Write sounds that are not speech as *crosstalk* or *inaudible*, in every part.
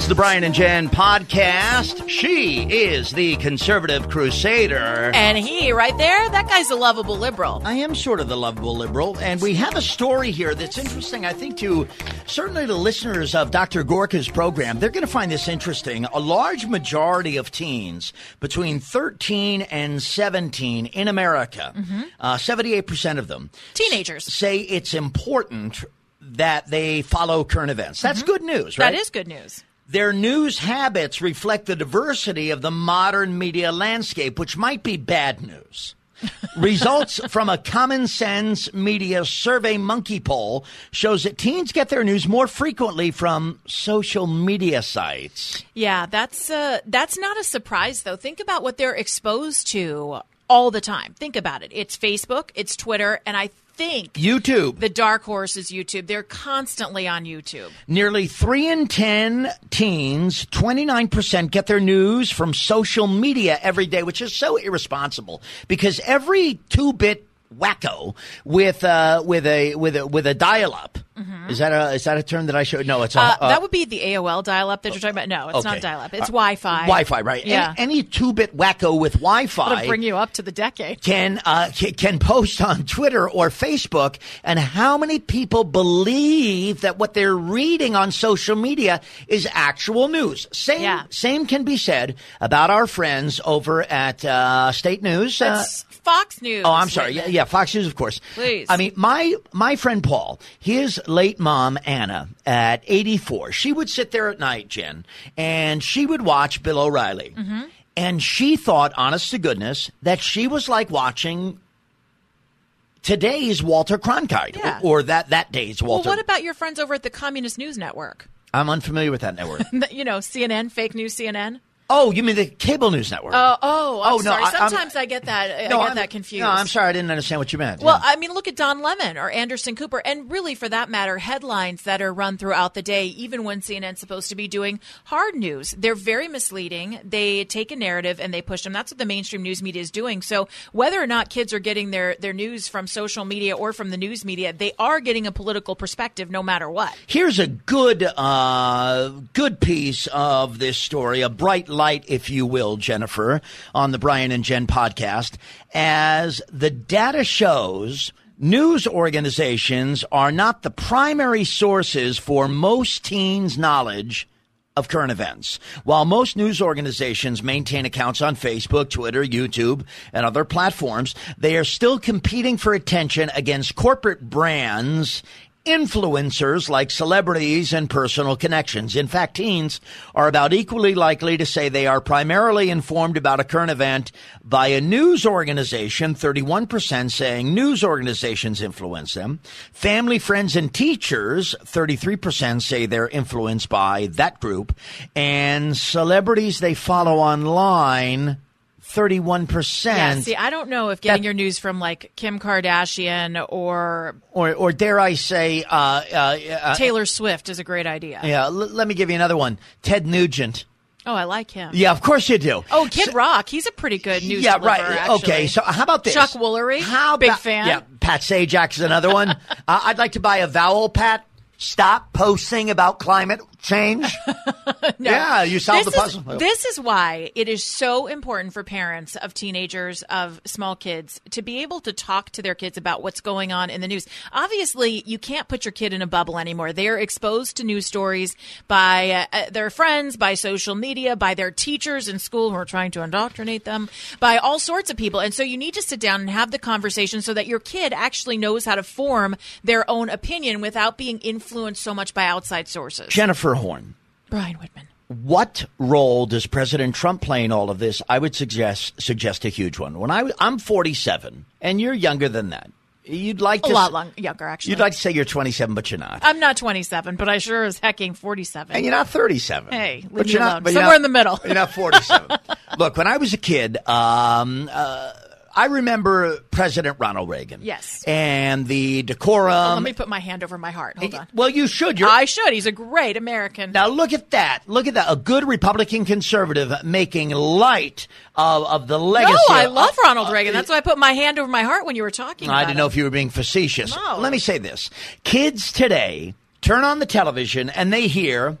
It's the Brian and Jen podcast. She is the conservative crusader. And he, right there, that guy's a lovable liberal. I am sort of the lovable liberal, and we have a story here that's interesting, I think, to certainly the listeners of Dr. Gorka's program. They're going to find this interesting. A large majority of teens between 13 and 17 in America, uh, 78% of them, Teenagers. say it's important that they follow current events. That's good news, right? That is good news. Their news habits reflect the diversity of the modern media landscape, which might be bad news. *laughs* Results from a common sense media survey monkey poll shows that teens get their news more frequently from social media sites. Yeah, that's uh, that's not a surprise though. Think about what they're exposed to all the time. Think about it. It's Facebook, it's Twitter, and I think YouTube. the dark horse is YouTube. They're constantly on YouTube. Nearly 3 in 10 teens, 29%, get their news from social media every day, which is so irresponsible because every two bit wacko with uh, with a with a with a dial up is that a is that a term that I should no it's a Uh, uh, that would be the AOL dial-up that you're talking about. No, it's okay. not dial-up. It's Uh, Wi-Fi. Wi-Fi right Yeah. any, any two bit wacko with Wi-Fi bring you up to the decade. can uh, ca- can post on Twitter or Facebook, and how many people believe that what they're reading on social media is actual news? Same Yeah. same can be said about our friends over at uh, State News. Uh, That's Fox News. Oh, I'm sorry. Yeah, yeah, Fox News, of course. Please. I mean, my my friend Paul, his late mom Anna, at 84, she would sit there at night, Jen, and she would watch Bill O'Reilly, Mm-hmm. and she thought, honest to goodness, that she was like watching today's Walter Cronkite, Yeah. or, or that that day's Walter. Well, what about your friends over at the Communist News Network? I'm unfamiliar with that network. *laughs* You know, CNN, fake news CNN. Oh, you mean the cable news network? Oh, oh, I'm Oh, no, sorry. I- I'm- Sometimes I get that. I get I'm, that confused. No, I'm sorry, I didn't understand what you meant. Well, Yeah. I mean, look at Don Lemon or Anderson Cooper, and really, for that matter, headlines that are run throughout the day, even when CNN's supposed to be doing hard news. They're very misleading. They take a narrative and they push them. That's what the mainstream news media is doing. So, whether or not kids are getting their, their news from social media or from the news media, they are getting a political perspective no matter what. Here's a good, uh, good piece of this story, a bright light, if you will, Jennifer, on the Brian and Jen podcast. As the data shows, news organizations are not the primary sources for most teens' knowledge of current events. While most news organizations maintain accounts on Facebook, Twitter, YouTube, and other platforms, they are still competing for attention against corporate brands influencers like celebrities and personal connections. In fact, teens are about equally likely to say they are primarily informed about a current event by a news organization, 31% saying news organizations influence them. Family, friends, and teachers, 33% say they're influenced by that group. And celebrities they follow online, 31%. Yeah, see, I don't know if getting That- your news from like Kim Kardashian or or, or dare I say, uh, uh, uh, Taylor Swift is a great idea. yeah, l- let me give you another one. Ted Nugent. Oh, I like him. Yeah, of course you do. Oh, Kid Rock, he's a pretty good news yeah, right. actually. Okay, so how about this? Chuck Woolery, How big about- fan. Yeah, Pat Sajak is another one. *laughs* uh, I'd like to buy a vowel, Pat. Stop posting about climate change. *laughs* Yeah, you solved this the puzzle. Is, this is why it is so important for parents of teenagers, of small kids, to be able to talk to their kids about what's going on in the news. Obviously, you can't put your kid in a bubble anymore. They are exposed to news stories by uh, uh, their friends, by social media, by their teachers in school who are trying to indoctrinate them, by all sorts of people. And so you need to sit down and have the conversation so that your kid actually knows how to form their own opinion without being influenced so much by outside sources. Jennifer Horn. Brian Whitman. What role does President Trump play in all of this? I would suggest suggest a huge one. When I I'm 47, and you're younger than that. You'd like A to lot s- long, younger, actually. You'd like to say you're 27, but you're not. I'm not 27, but I sure as hecking 47. And you're not 37. Hey, leave but me you're alone. not, but you're Somewhere not- in the middle. *laughs* You're not 47. Look, when I was a kid, um, uh, I remember President Ronald Reagan. Yes. And the decorum. Let me put my hand over my heart. Hold on. Well, you should. You're, I should. He's a great American. now look at that. Look at that. A good Republican conservative making light of, of the legacy. no, I of- love Ronald uh, Reagan. That's why I put my hand over my heart when you were talking I didn't know if you were being facetious. No. Let me say this. Kids today turn on the television and they hear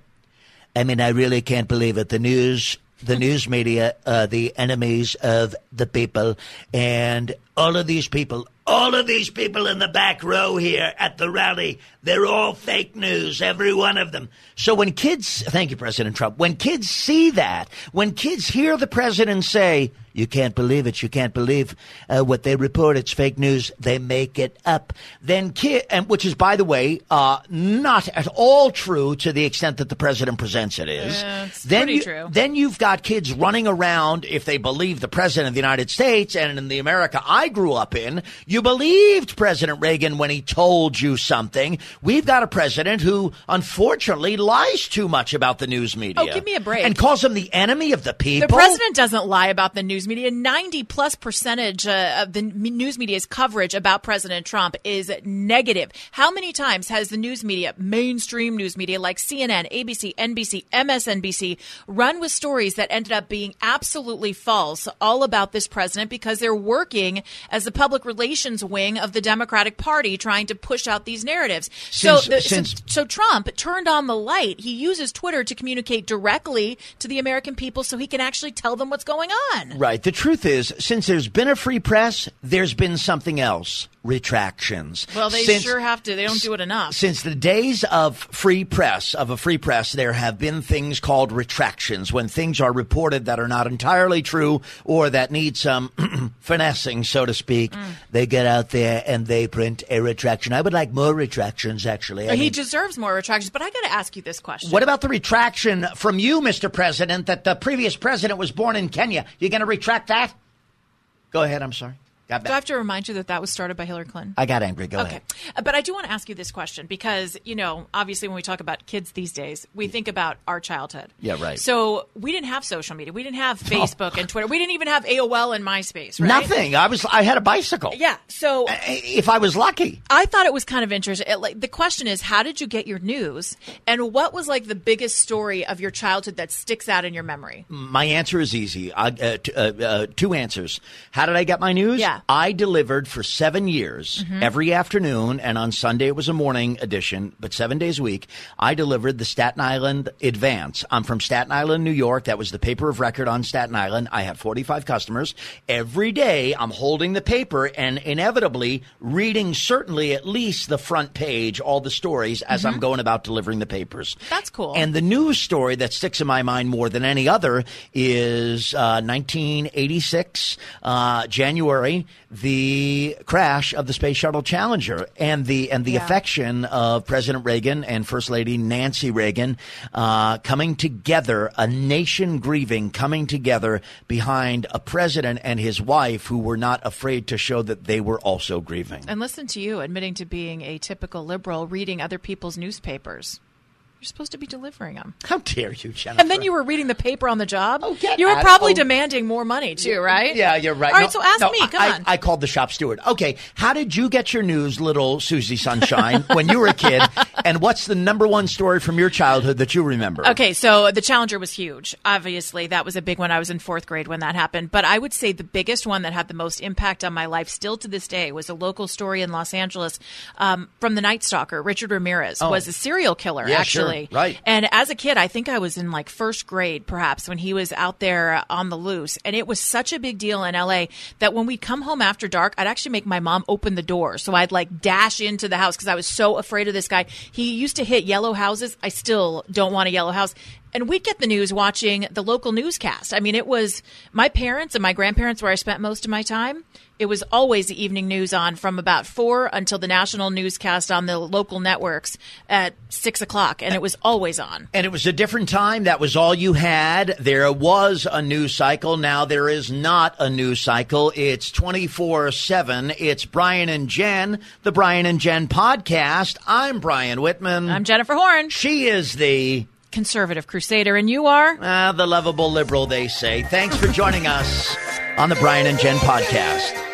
I mean, I really can't believe it. The news, the news media, uh, the enemies of the people, and all of these people, all of these people in the back row here at the rally, they're all fake news, every one of them. So when kids, thank you, President Trump, when kids see that, when kids hear the president say, you can't believe it. You can't believe uh, what they report. It's fake news. They make it up. Then, and which is, by the way, uh, not at all true to the extent that the president presents it is. Yeah, then you, true. Then you've got kids running around if they believe the president of the United States and in the America I grew up in. You believed President Reagan when he told you something. We've got a president who, unfortunately, lies too much about the news media. Oh, give me a break. And calls him the enemy of the people. The president doesn't lie about the news media. 90 plus percentage uh, of the news media's coverage about President Trump is negative. How many times has the news media, mainstream news media like CNN, ABC, NBC, MSNBC, run with stories that ended up being absolutely false all about this president because they're working as the public relations wing of the Democratic Party trying to push out these narratives. Since- so, the, since- so so Trump turned on the light. He uses Twitter to communicate directly to the American people so he can actually tell them what's going on. Right. The truth is, since there's been a free press, there's been something else retractions. Well, they Since- sure have to. They don't do it enough. Since the days of free press, of a free press, there have been things called retractions when things are reported that are not entirely true or that need some *clears throat* finessing, so to speak. Mm. They get out there and they print a retraction. I would like more retractions, actually. He mean, deserves more retractions. But I got to ask you this question. what about the retraction from you, Mr. President, that the previous president was born in Kenya? You're going to retract that? Go ahead. I'm sorry. Got do I have to remind you that that was started by Hillary Clinton? I got angry. Go Okay. ahead. Uh, But I do want to ask you this question because, you know, obviously when we talk about kids these days, we think about our childhood. Yeah, right. So we didn't have social media. We didn't have *laughs* Facebook and Twitter. We didn't even have AOL and MySpace, right? Nothing. I was. I had a bicycle. Yeah. So If I was lucky. I thought it was kind of interesting. It, like the question is, how did you get your news, and what was like the biggest story of your childhood that sticks out in your memory? My answer is easy. I, uh, t- uh, uh, two answers. How did I get my news? Yeah. I delivered for seven years every afternoon, and on Sunday it was a morning edition, but seven days a week. I delivered the Staten Island Advance. I'm from Staten Island, New York. That was the paper of record on Staten Island. I have 45 customers. Every day I'm holding the paper and inevitably reading certainly at least the front page, all the stories as I'm going about delivering the papers. That's cool. And the news story that sticks in my mind more than any other is uh, 1986, uh, January, the crash of the Space Shuttle Challenger and the and the Yeah. affection of President Reagan and First Lady Nancy Reagan uh, coming together, a nation grieving, coming together behind a president and his wife who were not afraid to show that they were also grieving. And listen to you admitting to being a typical liberal, reading other people's newspapers. You're supposed to be delivering them. How dare you, Jennifer? And then you were reading the paper on the job. Oh, get you were probably Oh. demanding more money too, right? Yeah, you're right. All right, so ask me. I- Come I, on. I called the shop steward. Okay, how did you get your news, little Susie Sunshine, when you were a kid? *laughs* And what's the number one story from your childhood that you remember? Okay, so the Challenger was huge. Obviously, that was a big one. I was in fourth grade when that happened. But I would say the biggest one that had the most impact on my life, still to this day, was a local story in Los Angeles um, from the Night Stalker. Richard Ramirez was a serial killer, Oh. Yeah, sure. Right. And as a kid, I think I was in like first grade, perhaps, when he was out there on the loose. And it was such a big deal in LA that when we'd come home after dark, I'd actually make my mom open the door. So I'd like dash into the house because I was so afraid of this guy. He used to hit yellow houses. I still don't want a yellow house. And we'd get the news watching the local newscast. I mean, it was my parents and my grandparents where I spent most of my time. It was always the evening news on from about four until the national newscast on the local networks at six o'clock. And it was always on. And it was a different time. That was all you had. There was a news cycle. Now there is not a news cycle. It's 24 7. It's Brian and Jen, the Brian and Jen podcast. I'm Brian Whitman. I'm Jennifer Horn, she is the, conservative crusader, and you are? uh, the lovable liberal, they say. Thanks for joining us on the Brian and Jen podcast.